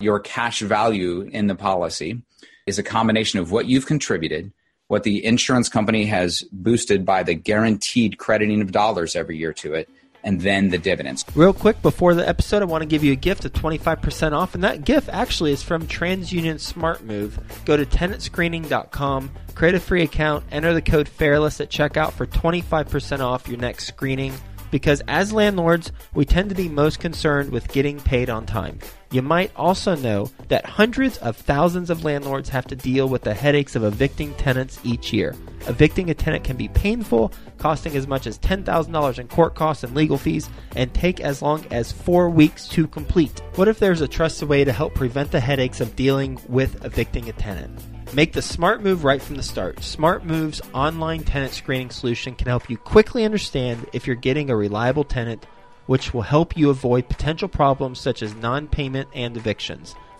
your cash value in the policy is a combination of what you've contributed, what the insurance company has boosted by the guaranteed crediting of dollars every year to it, and then the dividends. Real quick, before the episode, I want to give you a gift of 25% off, and that gift actually is from TransUnion Smart Move. Go to tenantscreening.com, create a free account, enter the code FAIRLESS at checkout for 25% off your next screening because as landlords, we tend to be most concerned with getting paid on time. You might also know that hundreds of thousands of landlords have to deal with the headaches of evicting tenants each year. Evicting a tenant can be painful, costing as much as $10,000 in court costs and legal fees, and take as long as four weeks to complete. What if there's a trusted way to help prevent the headaches of dealing with evicting a tenant? Make the smart move right from the start. Smart Move's online tenant screening solution can help you quickly understand if you're getting a reliable tenant, which will help you avoid potential problems such as non payment and evictions.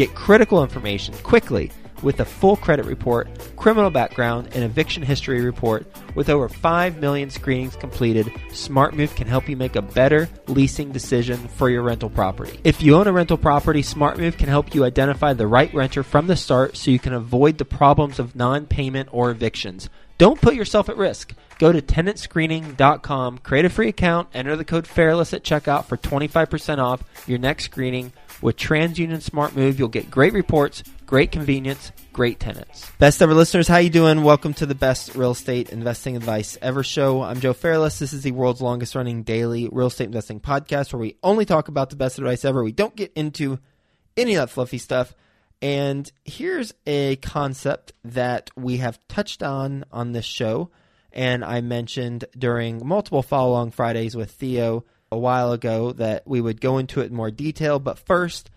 Get critical information quickly with a full credit report, criminal background, and eviction history report. With over 5 million screenings completed, SmartMove can help you make a better leasing decision for your rental property. If you own a rental property, SmartMove can help you identify the right renter from the start so you can avoid the problems of non payment or evictions. Don't put yourself at risk. Go to tenantscreening.com, create a free account, enter the code FAIRLESS at checkout for 25% off your next screening. With TransUnion Smart Move, you'll get great reports, great convenience, great tenants. Best ever listeners, how you doing? Welcome to the best real estate investing advice ever show. I'm Joe Fairless. This is the world's longest running daily real estate investing podcast where we only talk about the best advice ever. We don't get into any of that fluffy stuff. And here's a concept that we have touched on on this show and I mentioned during multiple follow along Fridays with Theo a while ago that we would go into it in more detail. But first,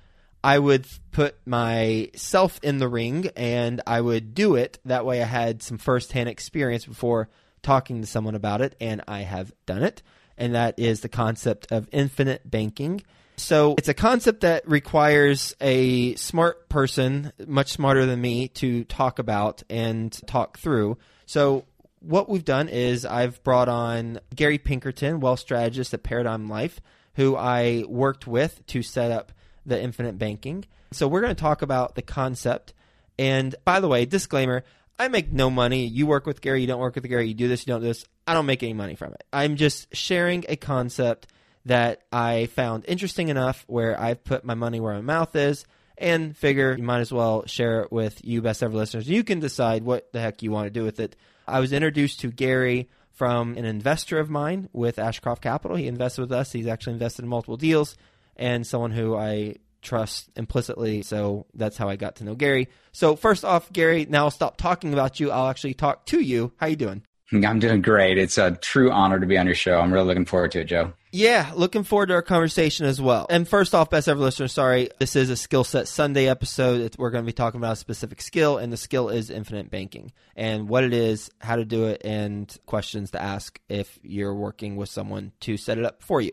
I would put myself in the ring and I would do it. That way, I had some firsthand experience before talking to someone about it, and I have done it. And that is the concept of infinite banking. So it's a concept that requires a smart person, much smarter than me, to talk about and talk through. So what we've done is I've brought on Gary Pinkerton, wealth strategist at Paradigm Life, who I worked with to set up the infinite banking. So we're going to talk about the concept. And by the way, disclaimer I make no money. You work with Gary, you don't work with Gary, you do this, you don't do this. I don't make any money from it. I'm just sharing a concept that I found interesting enough where I've put my money where my mouth is and figure you might as well share it with you best ever listeners. You can decide what the heck you want to do with it. I was introduced to Gary from an investor of mine with Ashcroft Capital. He invested with us. He's actually invested in multiple deals and someone who I trust implicitly. So that's how I got to know Gary. So first off, Gary, now I'll stop talking about you. I'll actually talk to you. How you doing? I'm doing great. It's a true honor to be on your show. I'm really looking forward to it, Joe. Yeah, looking forward to our conversation as well. And first off, best ever listener, sorry, this is a skill set Sunday episode. We're going to be talking about a specific skill, and the skill is infinite banking and what it is, how to do it, and questions to ask if you're working with someone to set it up for you.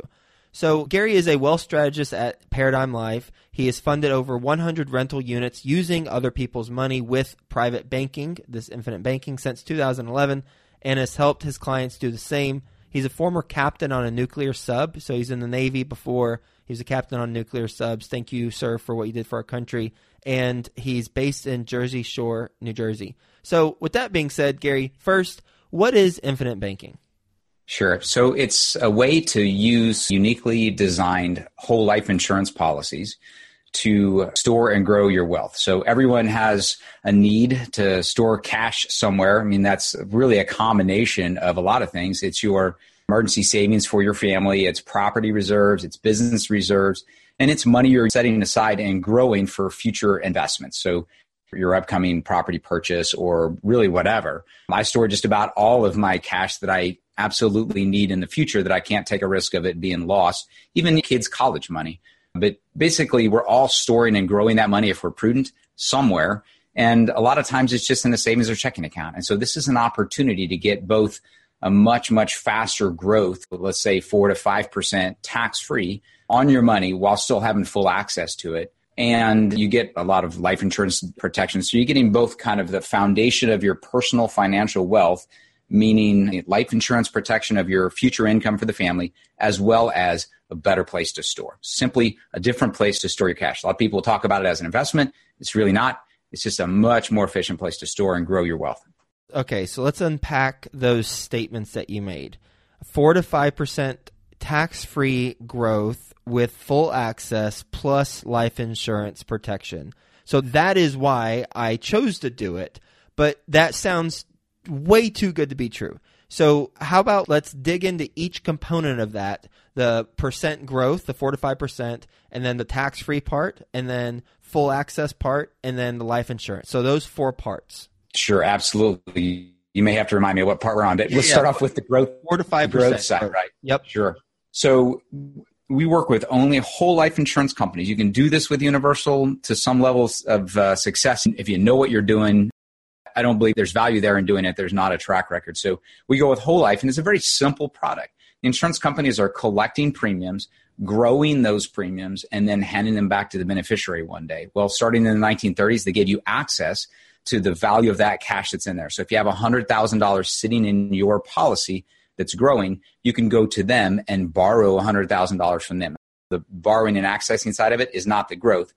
So, Gary is a wealth strategist at Paradigm Life. He has funded over 100 rental units using other people's money with private banking, this infinite banking, since 2011 and has helped his clients do the same. He's a former captain on a nuclear sub, so he's in the Navy before. He's a captain on nuclear subs. Thank you, sir, for what you did for our country. And he's based in Jersey Shore, New Jersey. So, with that being said, Gary, first, what is infinite banking? Sure. So, it's a way to use uniquely designed whole life insurance policies to store and grow your wealth. So everyone has a need to store cash somewhere. I mean, that's really a combination of a lot of things. It's your emergency savings for your family, it's property reserves, it's business reserves, and it's money you're setting aside and growing for future investments. So your upcoming property purchase or really whatever. I store just about all of my cash that I absolutely need in the future that I can't take a risk of it being lost, even kids' college money. But basically, we're all storing and growing that money if we're prudent somewhere. And a lot of times it's just in a savings or checking account. And so this is an opportunity to get both a much, much faster growth, let's say four to 5% tax free on your money while still having full access to it. And you get a lot of life insurance protection. So you're getting both kind of the foundation of your personal financial wealth, meaning life insurance protection of your future income for the family, as well as a better place to store. Simply a different place to store your cash. A lot of people talk about it as an investment. It's really not. It's just a much more efficient place to store and grow your wealth. Okay, so let's unpack those statements that you made. 4 to 5% tax free growth with full access plus life insurance protection. So that is why I chose to do it. But that sounds way too good to be true. So, how about let's dig into each component of that the percent growth, the 4 to 5%, and then the tax free part, and then full access part, and then the life insurance. So, those four parts. Sure, absolutely. You may have to remind me what part we're on, but let's yeah. start off with the growth. Four to five growth side, right? Yep. Sure. So we work with only whole life insurance companies. You can do this with Universal to some levels of uh, success if you know what you're doing. I don't believe there's value there in doing it. There's not a track record. So we go with whole life, and it's a very simple product. Insurance companies are collecting premiums, growing those premiums, and then handing them back to the beneficiary one day. Well, starting in the 1930s, they gave you access to the value of that cash that's in there. So if you have $100,000 sitting in your policy that's growing, you can go to them and borrow $100,000 from them. The borrowing and accessing side of it is not the growth.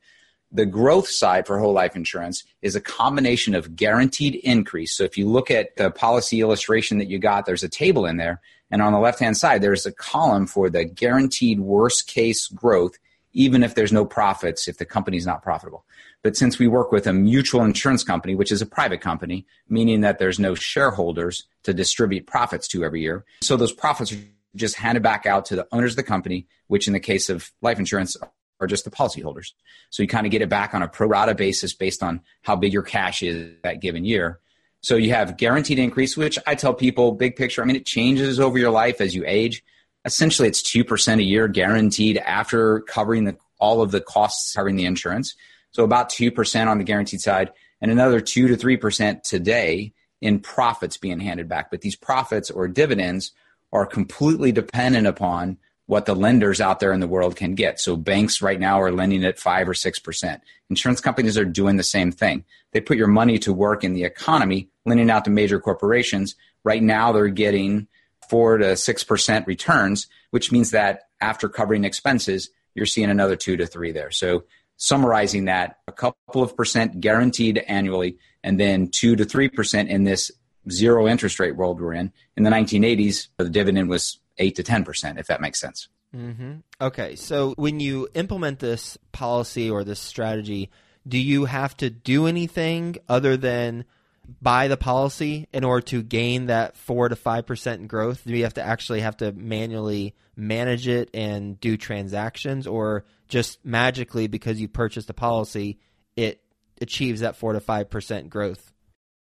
The growth side for whole life insurance is a combination of guaranteed increase. So if you look at the policy illustration that you got, there's a table in there. And on the left hand side, there's a column for the guaranteed worst case growth, even if there's no profits, if the company's not profitable. But since we work with a mutual insurance company, which is a private company, meaning that there's no shareholders to distribute profits to every year, so those profits are just handed back out to the owners of the company, which in the case of life insurance are just the policyholders. So you kind of get it back on a pro rata basis based on how big your cash is that given year. So you have guaranteed increase, which I tell people, big picture, I mean, it changes over your life as you age. Essentially, it's 2% a year guaranteed after covering the, all of the costs covering the insurance. So about 2% on the guaranteed side and another 2 to 3% today in profits being handed back. But these profits or dividends are completely dependent upon what the lenders out there in the world can get. So banks right now are lending at 5 or 6%. Insurance companies are doing the same thing. They put your money to work in the economy, lending out to major corporations. Right now they're getting 4 to 6% returns, which means that after covering expenses, you're seeing another 2 to 3 there. So summarizing that a couple of percent guaranteed annually and then 2 to 3% in this zero interest rate world we're in in the 1980s the dividend was 8 to 10% if that makes sense mm-hmm. okay so when you implement this policy or this strategy do you have to do anything other than buy the policy in order to gain that 4 to 5% growth do you have to actually have to manually manage it and do transactions or just magically because you purchased a policy, it achieves that four to five percent growth.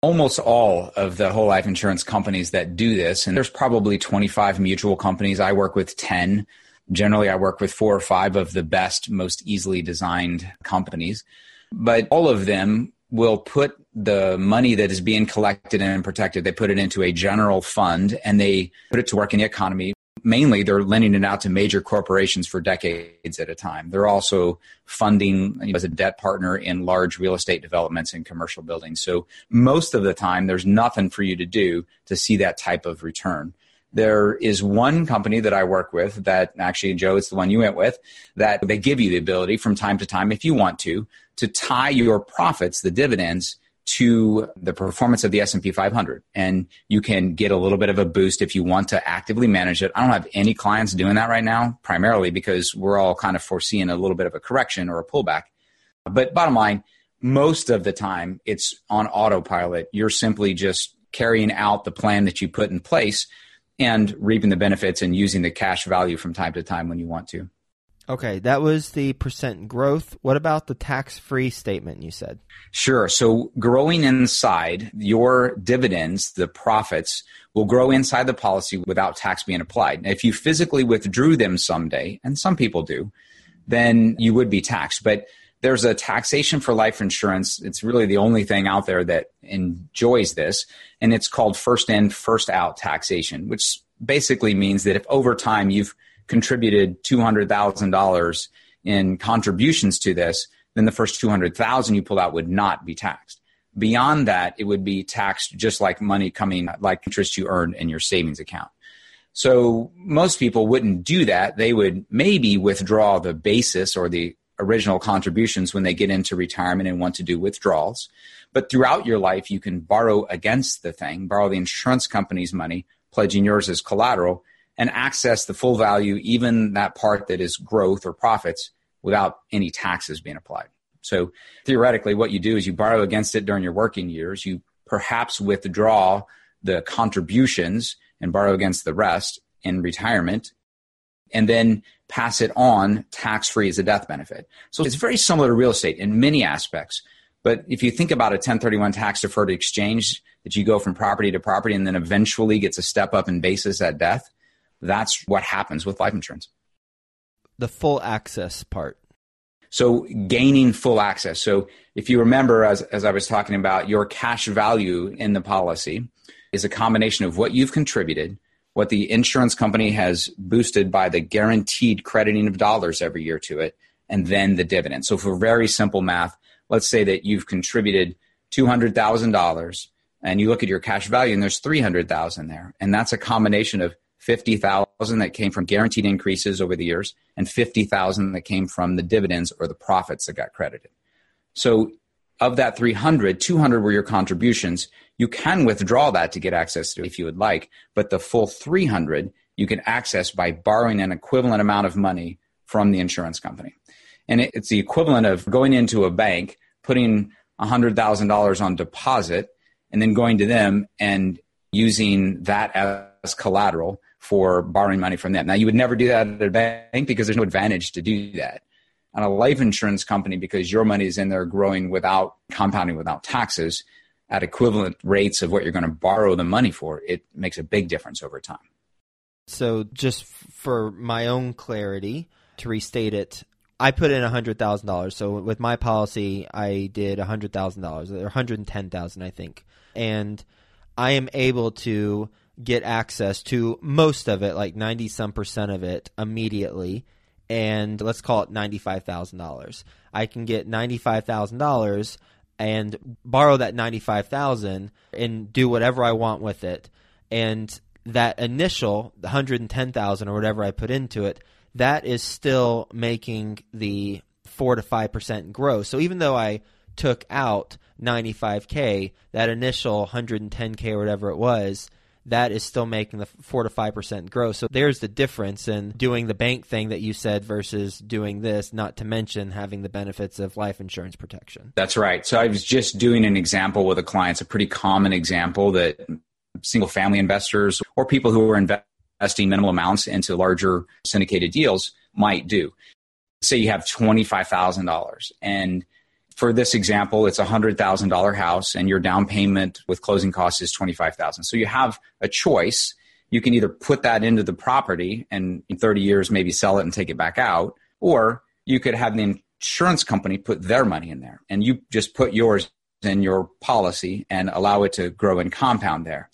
Almost all of the whole life insurance companies that do this, and there's probably 25 mutual companies. I work with 10. Generally, I work with four or five of the best, most easily designed companies. But all of them will put the money that is being collected and protected, they put it into a general fund and they put it to work in the economy mainly they're lending it out to major corporations for decades at a time. They're also funding you know, as a debt partner in large real estate developments and commercial buildings. So most of the time, there's nothing for you to do to see that type of return. There is one company that I work with that actually, Joe, it's the one you went with, that they give you the ability from time to time, if you want to, to tie your profits, the dividends, to the performance of the S&P 500 and you can get a little bit of a boost if you want to actively manage it. I don't have any clients doing that right now primarily because we're all kind of foreseeing a little bit of a correction or a pullback. But bottom line, most of the time it's on autopilot. You're simply just carrying out the plan that you put in place and reaping the benefits and using the cash value from time to time when you want to. Okay, that was the percent growth. What about the tax free statement you said? Sure. So, growing inside your dividends, the profits will grow inside the policy without tax being applied. Now, if you physically withdrew them someday, and some people do, then you would be taxed. But there's a taxation for life insurance. It's really the only thing out there that enjoys this, and it's called first in, first out taxation, which basically means that if over time you've contributed $200,000 in contributions to this, then the first 200,000 you pull out would not be taxed. Beyond that, it would be taxed just like money coming, like interest you earned in your savings account. So most people wouldn't do that. They would maybe withdraw the basis or the original contributions when they get into retirement and want to do withdrawals. But throughout your life, you can borrow against the thing, borrow the insurance company's money, pledging yours as collateral, and access the full value, even that part that is growth or profits, without any taxes being applied. So theoretically, what you do is you borrow against it during your working years. You perhaps withdraw the contributions and borrow against the rest in retirement, and then pass it on tax free as a death benefit. So it's very similar to real estate in many aspects. But if you think about a 1031 tax deferred exchange that you go from property to property and then eventually gets a step up in basis at death, that's what happens with life insurance. The full access part. So gaining full access. So if you remember, as, as I was talking about, your cash value in the policy is a combination of what you've contributed, what the insurance company has boosted by the guaranteed crediting of dollars every year to it, and then the dividend. So for very simple math, let's say that you've contributed $200,000 and you look at your cash value and there's 300,000 there. And that's a combination of 50,000 that came from guaranteed increases over the years and 50,000 that came from the dividends or the profits that got credited. So of that 300, 200 were your contributions. You can withdraw that to get access to if you would like, but the full 300 you can access by borrowing an equivalent amount of money from the insurance company. And it's the equivalent of going into a bank, putting $100,000 on deposit, and then going to them and using that as collateral for borrowing money from them. Now, you would never do that at a bank because there's no advantage to do that. On a life insurance company, because your money is in there growing without compounding without taxes at equivalent rates of what you're going to borrow the money for, it makes a big difference over time. So, just for my own clarity, to restate it, I put in hundred thousand dollars. So with my policy, I did hundred thousand dollars, or one hundred and ten thousand, I think, and I am able to get access to most of it, like 90 some percent of it, immediately. And let's call it $95,000. I can get $95,000 and borrow that 95,000 and do whatever I want with it. And that initial 110,000 or whatever I put into it, that is still making the 4 to 5% growth. So even though I took out 95k, that initial 110k or whatever it was, that is still making the 4 to 5% growth. So there's the difference in doing the bank thing that you said versus doing this, not to mention having the benefits of life insurance protection. That's right. So I was just doing an example with a client. It's a pretty common example that single family investors or people who are investing minimal amounts into larger syndicated deals might do. Say you have $25,000 and for this example, it's a hundred thousand dollar house, and your down payment with closing costs is twenty five thousand. So you have a choice. You can either put that into the property and in thirty years maybe sell it and take it back out, or you could have the insurance company put their money in there, and you just put yours in your policy and allow it to grow and compound there.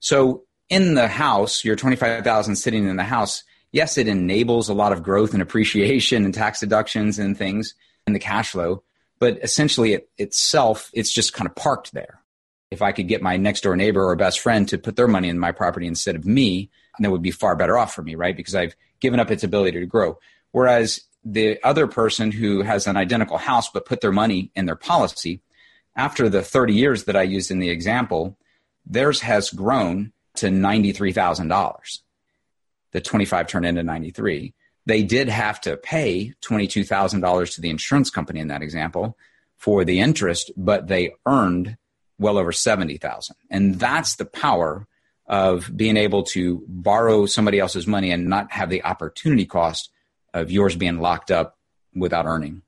So in the house, your twenty five thousand sitting in the house. Yes, it enables a lot of growth and appreciation and tax deductions and things in the cash flow but essentially it itself it's just kind of parked there. If i could get my next door neighbor or best friend to put their money in my property instead of me then that would be far better off for me right? Because i've given up its ability to grow. Whereas the other person who has an identical house but put their money in their policy after the 30 years that i used in the example theirs has grown to $93000 the 25 turned into 93 they did have to pay $22,000 to the insurance company in that example for the interest, but they earned well over 70,000. And that's the power of being able to borrow somebody else's money and not have the opportunity cost of yours being locked up without earning.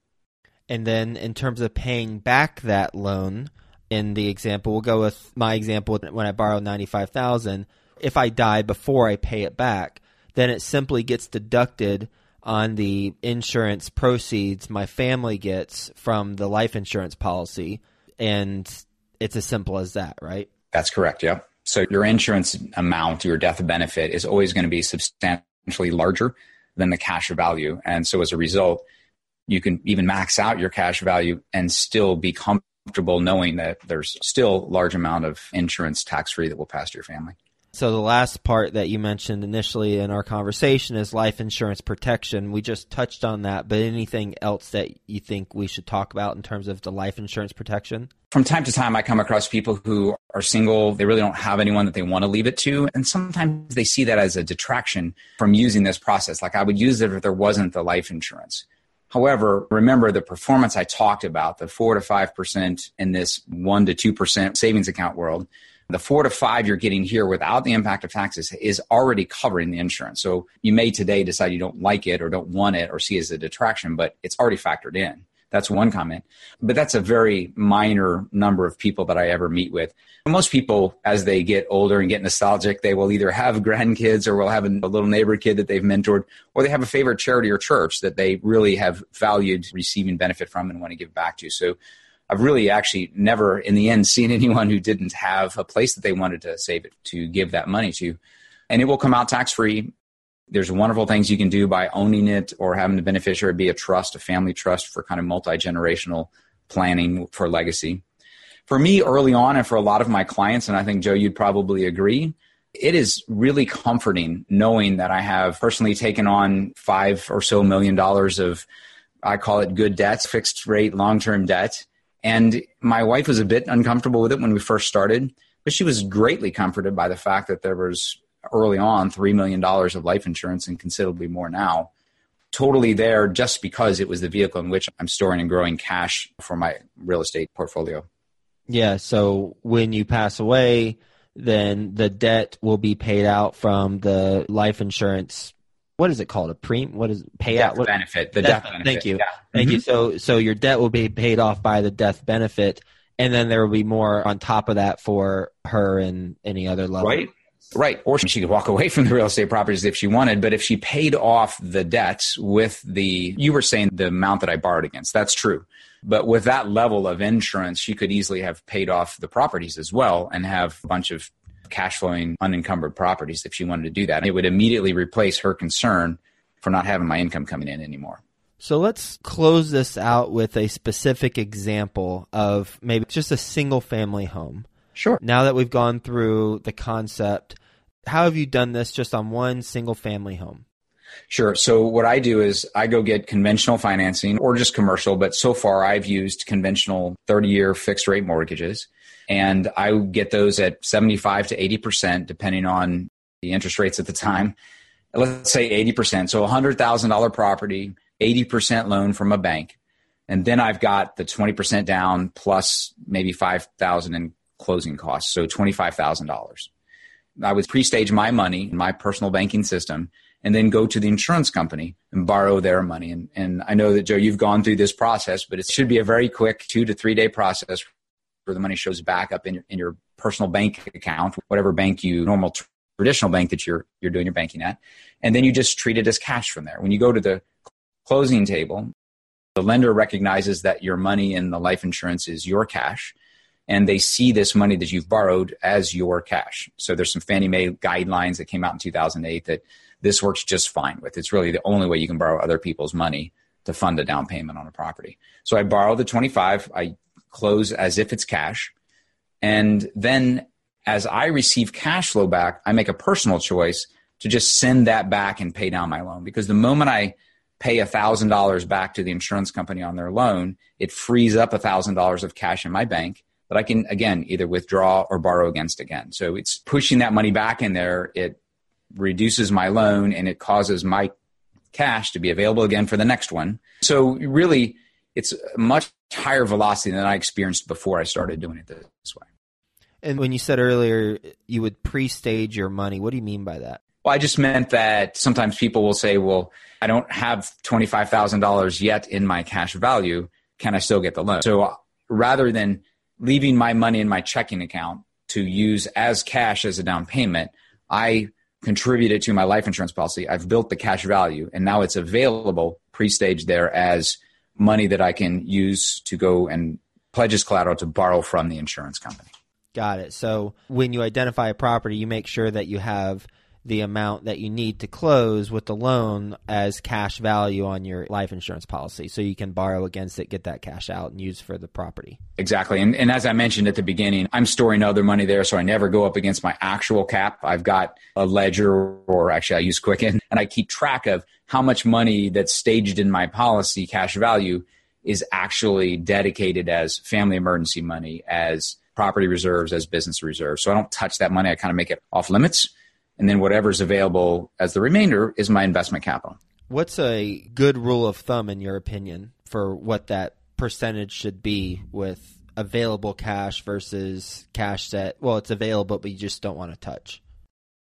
And then in terms of paying back that loan, in the example, we'll go with my example when I borrow 95,000, if I die before I pay it back, then it simply gets deducted on the insurance proceeds my family gets from the life insurance policy. And it's as simple as that, right? That's correct. Yeah. So your insurance amount, your death benefit is always going to be substantially larger than the cash value. And so as a result, you can even max out your cash value and still be comfortable knowing that there's still large amount of insurance tax free that will pass to your family. So the last part that you mentioned initially in our conversation is life insurance protection. We just touched on that, but anything else that you think we should talk about in terms of the life insurance protection? From time to time, I come across people who are single. They really don't have anyone that they want to leave it to. And sometimes they see that as a detraction from using this process. Like I would use it if there wasn't the life insurance. However, remember the performance I talked about, the four to 5% in this one to 2% savings account world the four to five you're getting here without the impact of taxes is already covering the insurance. So you may today decide you don't like it or don't want it or see it as a detraction, but it's already factored in. That's one comment. But that's a very minor number of people that I ever meet with. Most people, as they get older and get nostalgic, they will either have grandkids or will have a little neighbor kid that they've mentored, or they have a favorite charity or church that they really have valued receiving benefit from and want to give back to. So I've really actually never, in the end, seen anyone who didn't have a place that they wanted to save it to give that money to. And it will come out tax free. There's wonderful things you can do by owning it or having the beneficiary be a trust, a family trust for kind of multi generational planning for legacy. For me, early on, and for a lot of my clients, and I think Joe, you'd probably agree, it is really comforting knowing that I have personally taken on five or so million dollars of, I call it good debts, fixed rate, long term debt and my wife was a bit uncomfortable with it when we first started, but she was greatly comforted by the fact that there was early on $3 million of life insurance and considerably more now. Totally there just because it was the vehicle in which I'm storing and growing cash for my real estate portfolio. Yeah. So when you pass away, then the debt will be paid out from the life insurance what is it called? A premium? What is payout? Death what, benefit. The death, death benefit. Thank you. Yeah. Thank mm-hmm. you. So so your debt will be paid off by the death benefit, and then there will be more on top of that for her and any other level. Right. Right. Or she could walk away from the real estate properties if she wanted. But if she paid off the debts with the, you were saying the amount that I borrowed against. That's true. But with that level of insurance, she could easily have paid off the properties as well and have a bunch of cash flowing unencumbered properties if she wanted to do that. It would immediately replace her concern for not having my income coming in anymore. So let's close this out with a specific example of maybe just a single family home. Sure. Now that we've gone through the concept, how have you done this just on one single family home? Sure. So what I do is I go get conventional financing or just commercial, but so far I've used conventional 30 year fixed rate mortgages and I get those at 75 to 80%, depending on the interest rates at the time. Let's say 80%. So a $100,000 property, 80% loan from a bank. And then I've got the 20% down plus maybe 5,000 in closing costs. So $25,000. I would pre-stage my money in my personal banking system and then go to the insurance company and borrow their money. And, and I know that Joe, you've gone through this process, but it should be a very quick two to three day process where the money shows back up in your, in your personal bank account, whatever bank you normal traditional bank that you're you're doing your banking at, and then you just treat it as cash from there. When you go to the closing table, the lender recognizes that your money in the life insurance is your cash, and they see this money that you've borrowed as your cash. So there's some Fannie Mae guidelines that came out in 2008 that this works just fine with. It's really the only way you can borrow other people's money to fund a down payment on a property. So I borrow the 25. I close as if it's cash. And then as I receive cash flow back, I make a personal choice to just send that back and pay down my loan. Because the moment I pay $1,000 back to the insurance company on their loan, it frees up $1,000 of cash in my bank that I can, again, either withdraw or borrow against again. So it's pushing that money back in there. It reduces my loan and it causes my cash to be available again for the next one. So really, it's much higher velocity than I experienced before I started doing it this way. And when you said earlier you would pre-stage your money, what do you mean by that? Well, I just meant that sometimes people will say, "Well, I don't have twenty-five thousand dollars yet in my cash value. Can I still get the loan?" So rather than leaving my money in my checking account to use as cash as a down payment, I contributed to my life insurance policy. I've built the cash value and now it's available pre-staged there as money that I can use to go and pledge as collateral to borrow from the insurance company. Got it. So when you identify a property, you make sure that you have the amount that you need to close with the loan as cash value on your life insurance policy. So you can borrow against it get that cash out and use for the property. Exactly. And, and as i mentioned at the beginning i'm storing other money there so i never go up against my actual cap. I've got a ledger or actually i use quicken and i keep track of how much money that's staged in my policy cash value is actually dedicated as family emergency money as property reserves as business reserves. So i don't touch that money. I kind of make it off limits and then whatever's available as the remainder is my investment capital. What's a good rule of thumb in your opinion for what that percentage should be with available cash versus cash that well it's available but you just don't want to touch?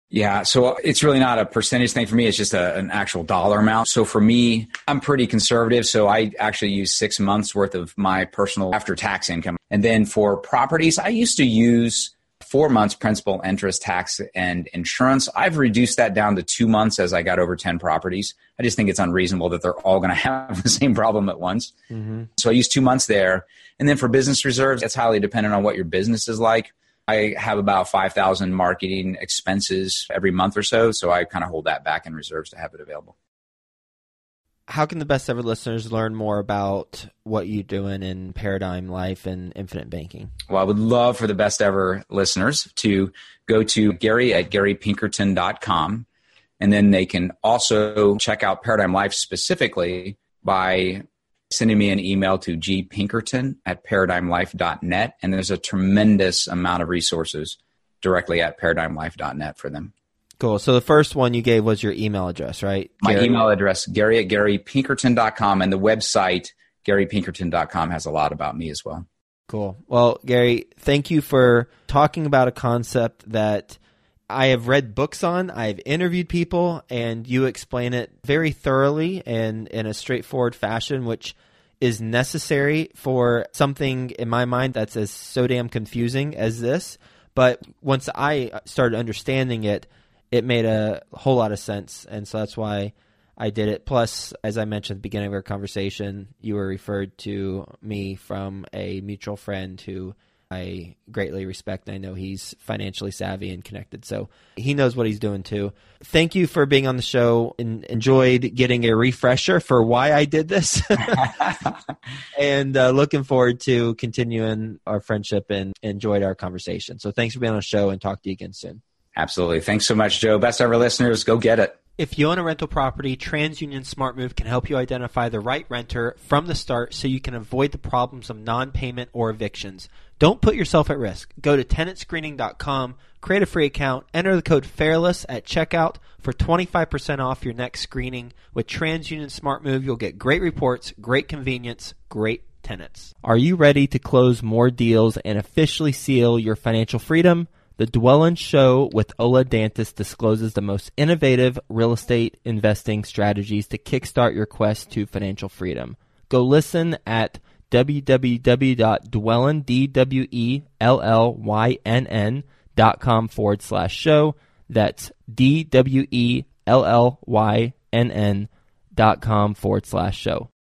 Yeah, so it's really not a percentage thing for me. It's just a, an actual dollar amount. So for me, I'm pretty conservative. So I actually use six months worth of my personal after tax income. And then for properties, I used to use four months principal, interest, tax, and insurance. I've reduced that down to two months as I got over 10 properties. I just think it's unreasonable that they're all going to have the same problem at once. Mm-hmm. So I use two months there. And then for business reserves, it's highly dependent on what your business is like. I have about 5,000 marketing expenses every month or so. So I kind of hold that back in reserves to have it available how can the best ever listeners learn more about what you're doing in Paradigm Life and Infinite Banking? Well, I would love for the best ever listeners to go to Gary at GaryPinkerton.com. And then they can also check out Paradigm Life specifically by sending me an email to gpinkerton at paradigmlife.net. And there's a tremendous amount of resources directly at paradigmlife.net for them. Cool. So the first one you gave was your email address, right? My Gary. email address, Gary at GaryPinkerton.com, and the website, GaryPinkerton.com, has a lot about me as well. Cool. Well, Gary, thank you for talking about a concept that I have read books on, I've interviewed people, and you explain it very thoroughly and in a straightforward fashion, which is necessary for something in my mind that's as so damn confusing as this. But once I started understanding it, it made a whole lot of sense, and so that's why I did it. Plus, as I mentioned at the beginning of our conversation, you were referred to me from a mutual friend who I greatly respect. I know he's financially savvy and connected, so he knows what he's doing too. Thank you for being on the show and enjoyed getting a refresher for why I did this. and uh, looking forward to continuing our friendship and enjoyed our conversation. So thanks for being on the show and talk to you again soon. Absolutely. Thanks so much, Joe. Best ever listeners, go get it. If you own a rental property, TransUnion SmartMove can help you identify the right renter from the start so you can avoid the problems of non payment or evictions. Don't put yourself at risk. Go to tenantscreening.com, create a free account, enter the code FAIRLESS at checkout for 25% off your next screening. With TransUnion SmartMove, you'll get great reports, great convenience, great tenants. Are you ready to close more deals and officially seal your financial freedom? The Dwellynn Show with Ola Dantis discloses the most innovative real estate investing strategies to kickstart your quest to financial freedom. Go listen at www.dwellynn.com forward slash show. That's D W E L L Y N N dot com forward slash show.